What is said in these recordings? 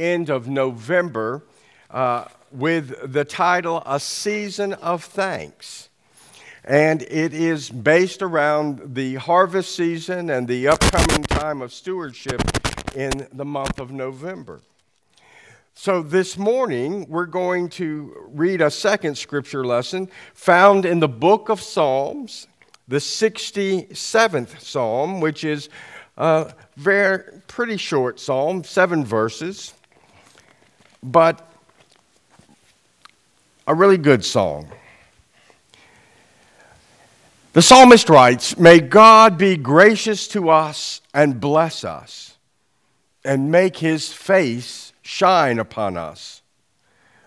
end of November uh, with the title A Season of Thanks. And it is based around the harvest season and the upcoming time of stewardship in the month of November. So, this morning, we're going to read a second scripture lesson found in the book of Psalms, the 67th Psalm, which is a very pretty short psalm, seven verses, but a really good song. The psalmist writes, May God be gracious to us and bless us, and make his face shine upon us,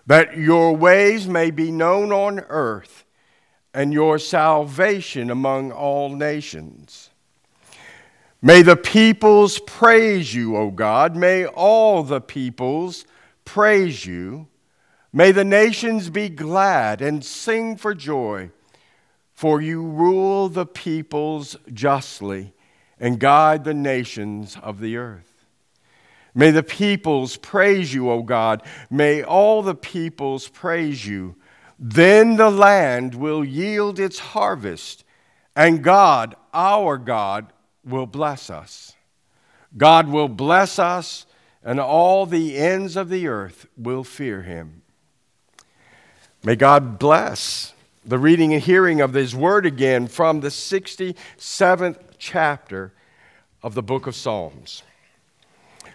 that your ways may be known on earth, and your salvation among all nations. May the peoples praise you, O God. May all the peoples praise you. May the nations be glad and sing for joy. For you rule the peoples justly and guide the nations of the earth. May the peoples praise you, O God. May all the peoples praise you. Then the land will yield its harvest, and God, our God, will bless us. God will bless us, and all the ends of the earth will fear him. May God bless the reading and hearing of His Word again from the 67th chapter of the book of Psalms.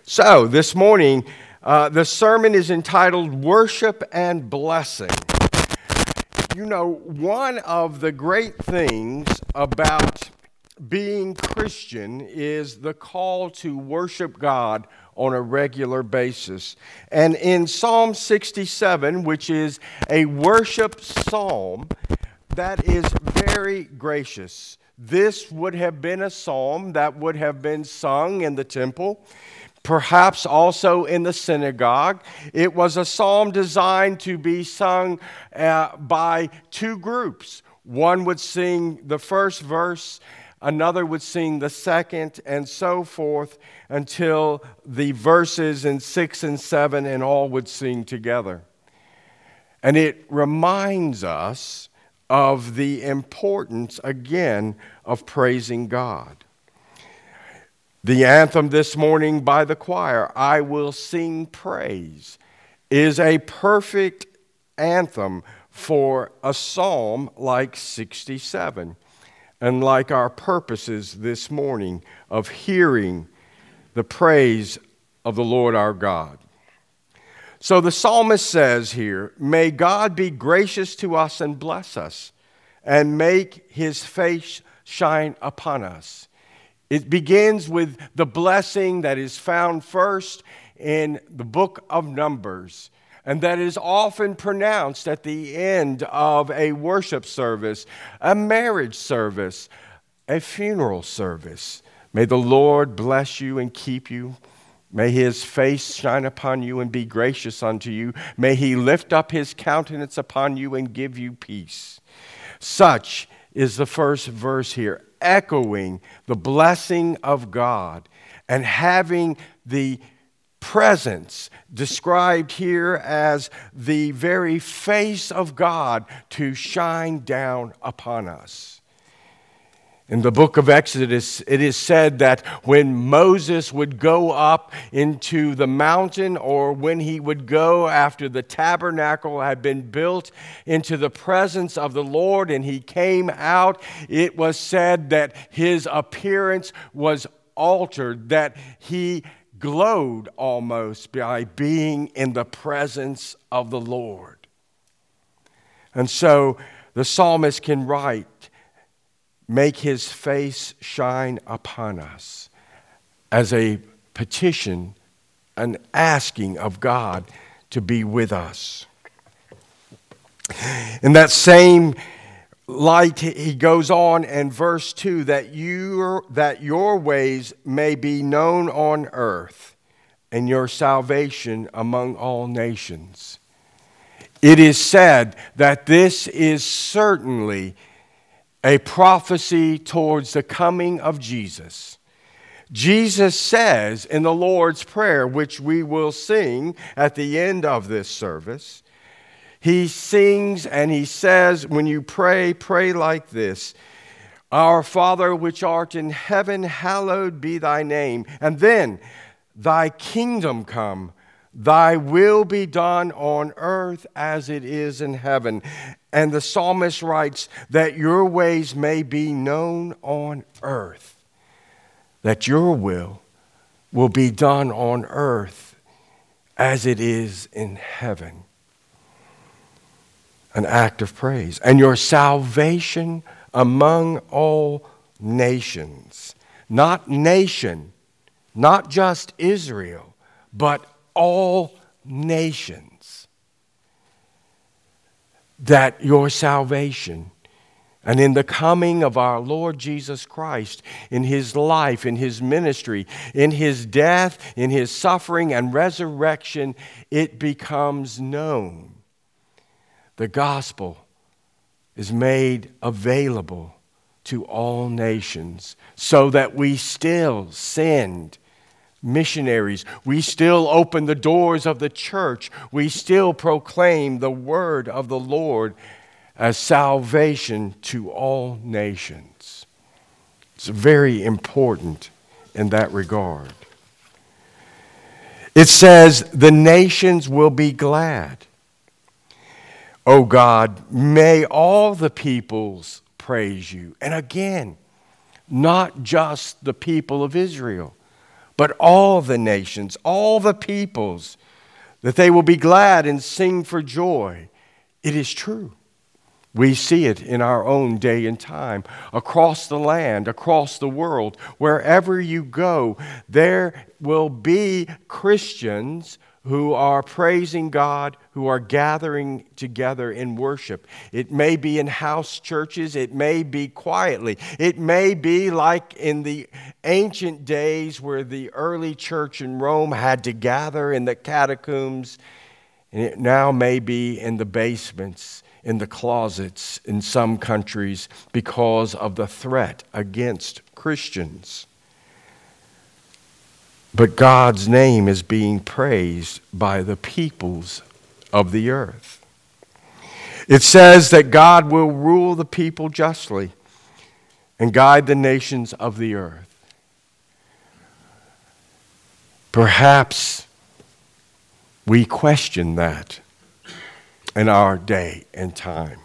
So, this morning, uh, the sermon is entitled Worship and Blessing. You know, one of the great things about being Christian is the call to worship God on a regular basis. And in Psalm 67, which is a worship psalm, that is very gracious. This would have been a psalm that would have been sung in the temple, perhaps also in the synagogue. It was a psalm designed to be sung uh, by two groups. One would sing the first verse another would sing the second, and so forth until the verses in six and seven and all would sing together. And it reminds us of the importance, again, of praising God. The anthem this morning by the choir, I Will Sing Praise, is a perfect anthem for a psalm like 67 and like our purposes this morning of hearing the praise of the Lord our God. So the psalmist says here, May God be gracious to us and bless us, and make his face shine upon us. It begins with the blessing that is found first in the book of Numbers and that is often pronounced at the end of a worship service, a marriage service, a funeral service. May the Lord bless you and keep you. May his face shine upon you and be gracious unto you. May he lift up his countenance upon you and give you peace. Such is the first verse here, echoing the blessing of God and having the presence, described here as the very face of God to shine down upon us. In the book of Exodus, it is said that when Moses would go up into the mountain or when he would go after the tabernacle had been built into the presence of the Lord and he came out, it was said that his appearance was altered, that he glowed almost by being in the presence of the Lord. And so the psalmist can write, Make his face shine upon us as a petition, an asking of God to be with us. In that same light, he goes on in verse 2 that, you, that your ways may be known on earth and your salvation among all nations. It is said that this is certainly a prophecy towards the coming of Jesus. Jesus says in the Lord's Prayer, which we will sing at the end of this service, he sings and he says, When you pray, pray like this Our Father which art in heaven, hallowed be thy name. And then, Thy kingdom come, thy will be done on earth as it is in heaven. And the psalmist writes, That your ways may be known on earth that your will will be done on earth as it is in heaven. An act of praise. And your salvation among all nations. Not nation, not just Israel, but all nations. That your salvation and in the coming of our Lord Jesus Christ, in his life, in his ministry, in his death, in his suffering and resurrection, it becomes known. The gospel is made available to all nations so that we still send missionaries. We still open the doors of the church. We still proclaim the word of the Lord as salvation to all nations. It's very important in that regard. It says, The nations will be glad. O God, may all the peoples praise you. And again, not just the people of Israel, but all the nations, all the peoples, that they will be glad and sing for joy. It is true. We see it in our own day and time, across the land, across the world. Wherever you go, there will be Christians who are praising God, who are gathering together in worship. It may be in house churches, it may be quietly, it may be like in the ancient days where the early church in Rome had to gather in the catacombs, and it now may be in the basements in the closets in some countries because of the threat against Christians. But God's name is being praised by the peoples of the earth. It says that God will rule the people justly and guide the nations of the earth. Perhaps we question that in our day and time.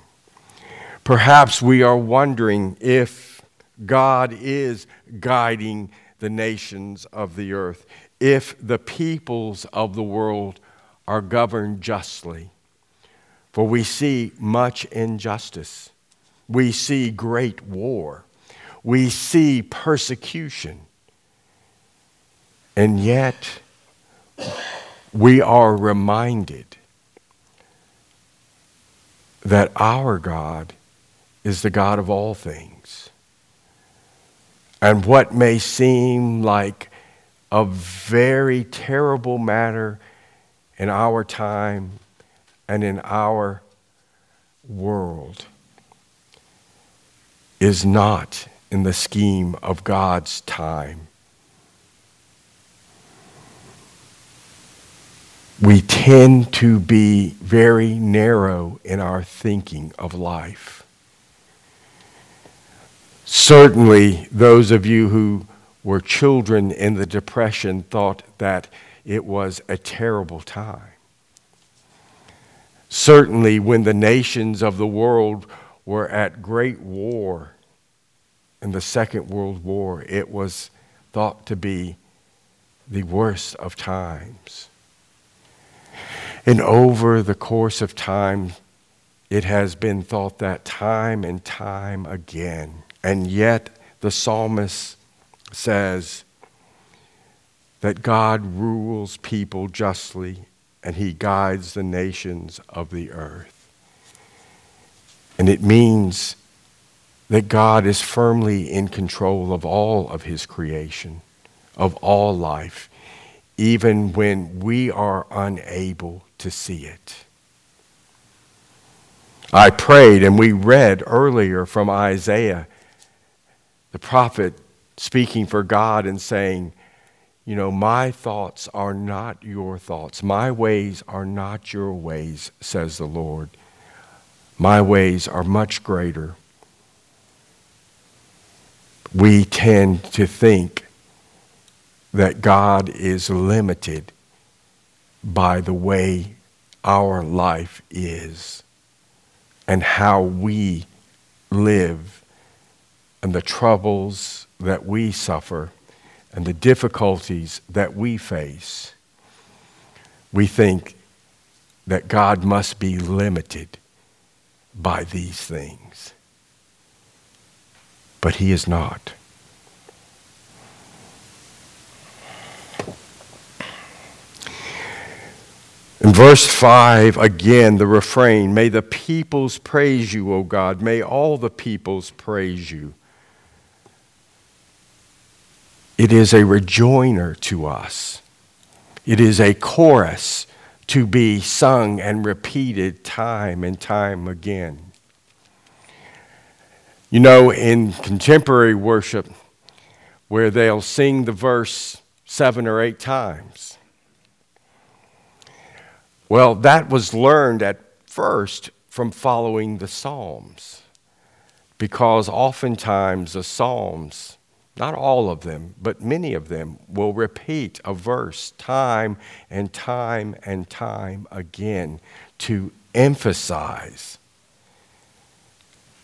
Perhaps we are wondering if God is guiding the nations of the earth, if the peoples of the world are governed justly. For we see much injustice. We see great war. We see persecution. And yet, we are reminded that our God is the God of all things. And what may seem like a very terrible matter in our time and in our world is not in the scheme of God's time we tend to be very narrow in our thinking of life. Certainly, those of you who were children in the Depression thought that it was a terrible time. Certainly, when the nations of the world were at great war in the Second World War, it was thought to be the worst of times. And over the course of time, it has been thought that time and time again. And yet, the psalmist says that God rules people justly and he guides the nations of the earth. And it means that God is firmly in control of all of his creation, of all life, even when we are unable to see it. I prayed, and we read earlier from Isaiah. The prophet speaking for God and saying, you know, my thoughts are not your thoughts. My ways are not your ways, says the Lord. My ways are much greater. We tend to think that God is limited by the way our life is and how we live and the troubles that we suffer and the difficulties that we face, we think that God must be limited by these things. But He is not. In verse 5, again, the refrain May the peoples praise you, O God. May all the peoples praise you. It is a rejoinder to us, it is a chorus to be sung and repeated time and time again. You know, in contemporary worship, where they'll sing the verse seven or eight times, well, that was learned at first from following the Psalms, because oftentimes the Psalms, not all of them, but many of them, will repeat a verse time and time and time again to emphasize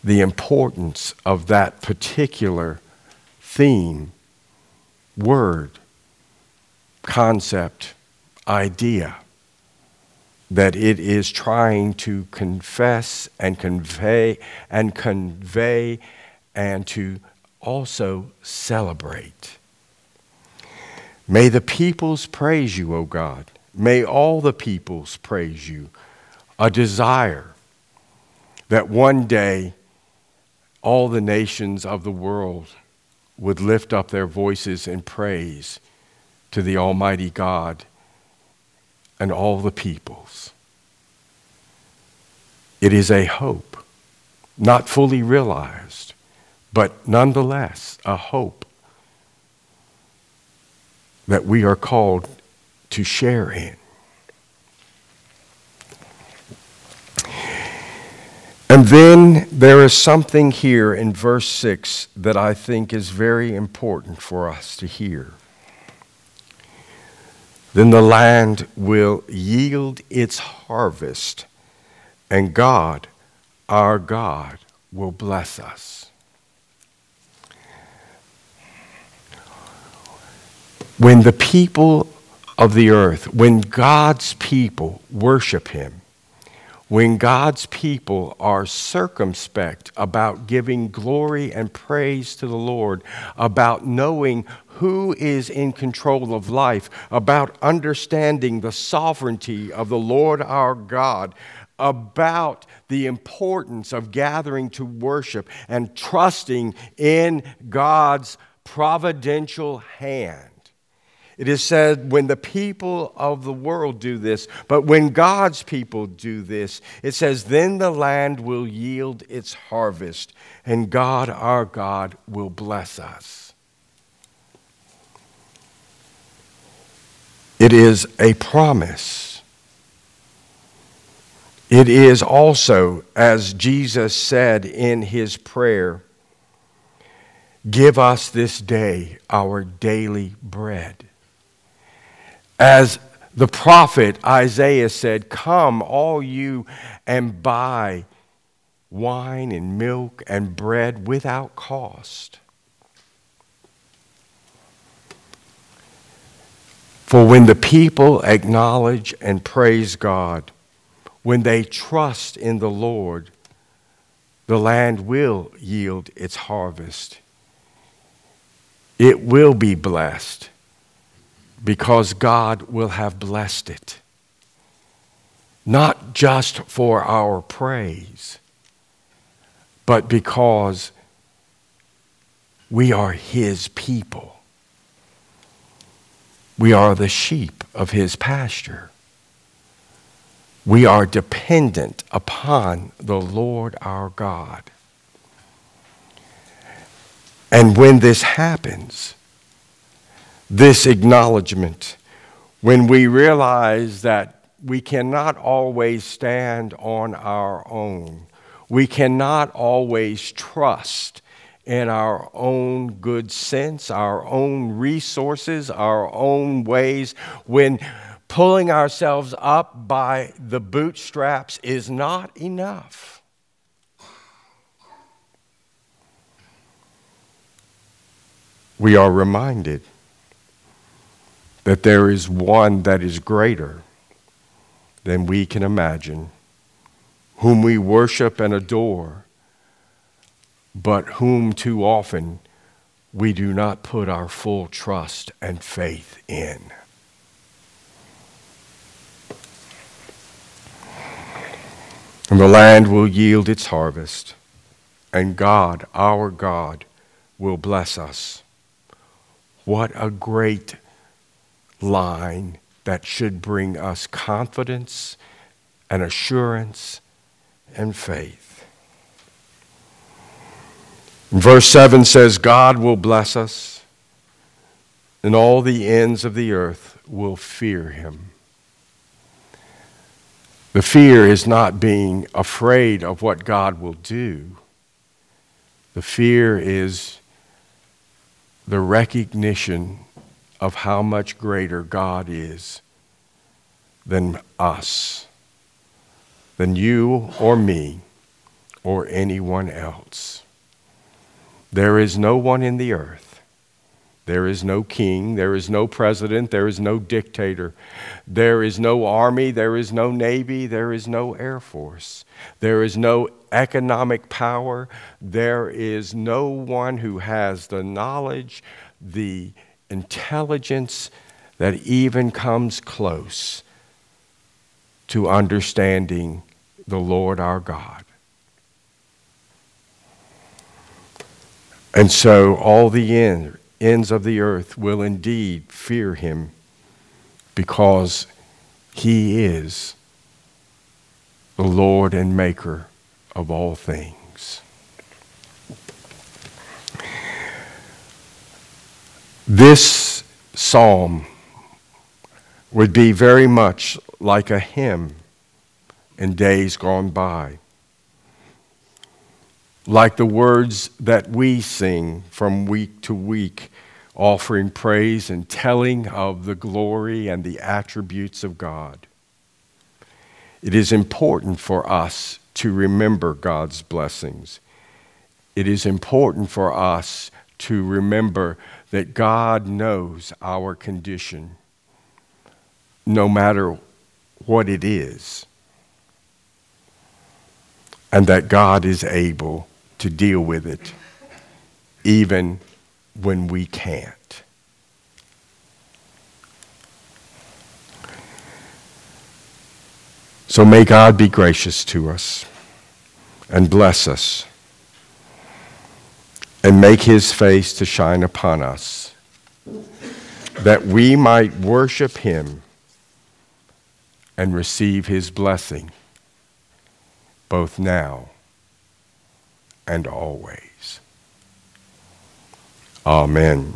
the importance of that particular theme, word, concept, idea that it is trying to confess and convey and convey and to also celebrate. May the peoples praise you, O God. May all the peoples praise you. A desire that one day all the nations of the world would lift up their voices in praise to the Almighty God and all the peoples. It is a hope, not fully realized, but nonetheless a hope that we are called to share in. And then there is something here in verse 6 that I think is very important for us to hear then the land will yield its harvest, and God, our God, will bless us. When the people of the earth, when God's people worship Him, when God's people are circumspect about giving glory and praise to the Lord, about knowing who is in control of life, about understanding the sovereignty of the Lord our God, about the importance of gathering to worship and trusting in God's providential hand. It is said, when the people of the world do this, but when God's people do this, it says, then the land will yield its harvest, and God, our God, will bless us. It is a promise. It is also, as Jesus said in his prayer, give us this day our daily bread. As the prophet Isaiah said, Come, all you, and buy wine and milk and bread without cost. For when the people acknowledge and praise God, when they trust in the Lord, the land will yield its harvest. It will be blessed because God will have blessed it. Not just for our praise, but because we are His people. We are the sheep of His pasture. We are dependent upon the Lord our God. And when this happens, this acknowledgement, when we realize that we cannot always stand on our own, we cannot always trust in our own good sense, our own resources, our own ways, when pulling ourselves up by the bootstraps is not enough. We are reminded that there is one that is greater than we can imagine, whom we worship and adore but whom too often we do not put our full trust and faith in. And the land will yield its harvest, and God, our God, will bless us. What a great line that should bring us confidence and assurance and faith. Verse 7 says, God will bless us, and all the ends of the earth will fear him. The fear is not being afraid of what God will do. The fear is the recognition of how much greater God is than us, than you or me or anyone else. There is no one in the earth. There is no king. There is no president. There is no dictator. There is no army. There is no navy. There is no air force. There is no economic power. There is no one who has the knowledge, the intelligence that even comes close to understanding the Lord our God. And so all the end, ends of the earth will indeed fear him because he is the Lord and Maker of all things. This psalm would be very much like a hymn in days gone by like the words that we sing from week to week, offering praise and telling of the glory and the attributes of God. It is important for us to remember God's blessings. It is important for us to remember that God knows our condition, no matter what it is, and that God is able to deal with it, even when we can't. So may God be gracious to us and bless us and make his face to shine upon us that we might worship him and receive his blessing both now and always. Amen.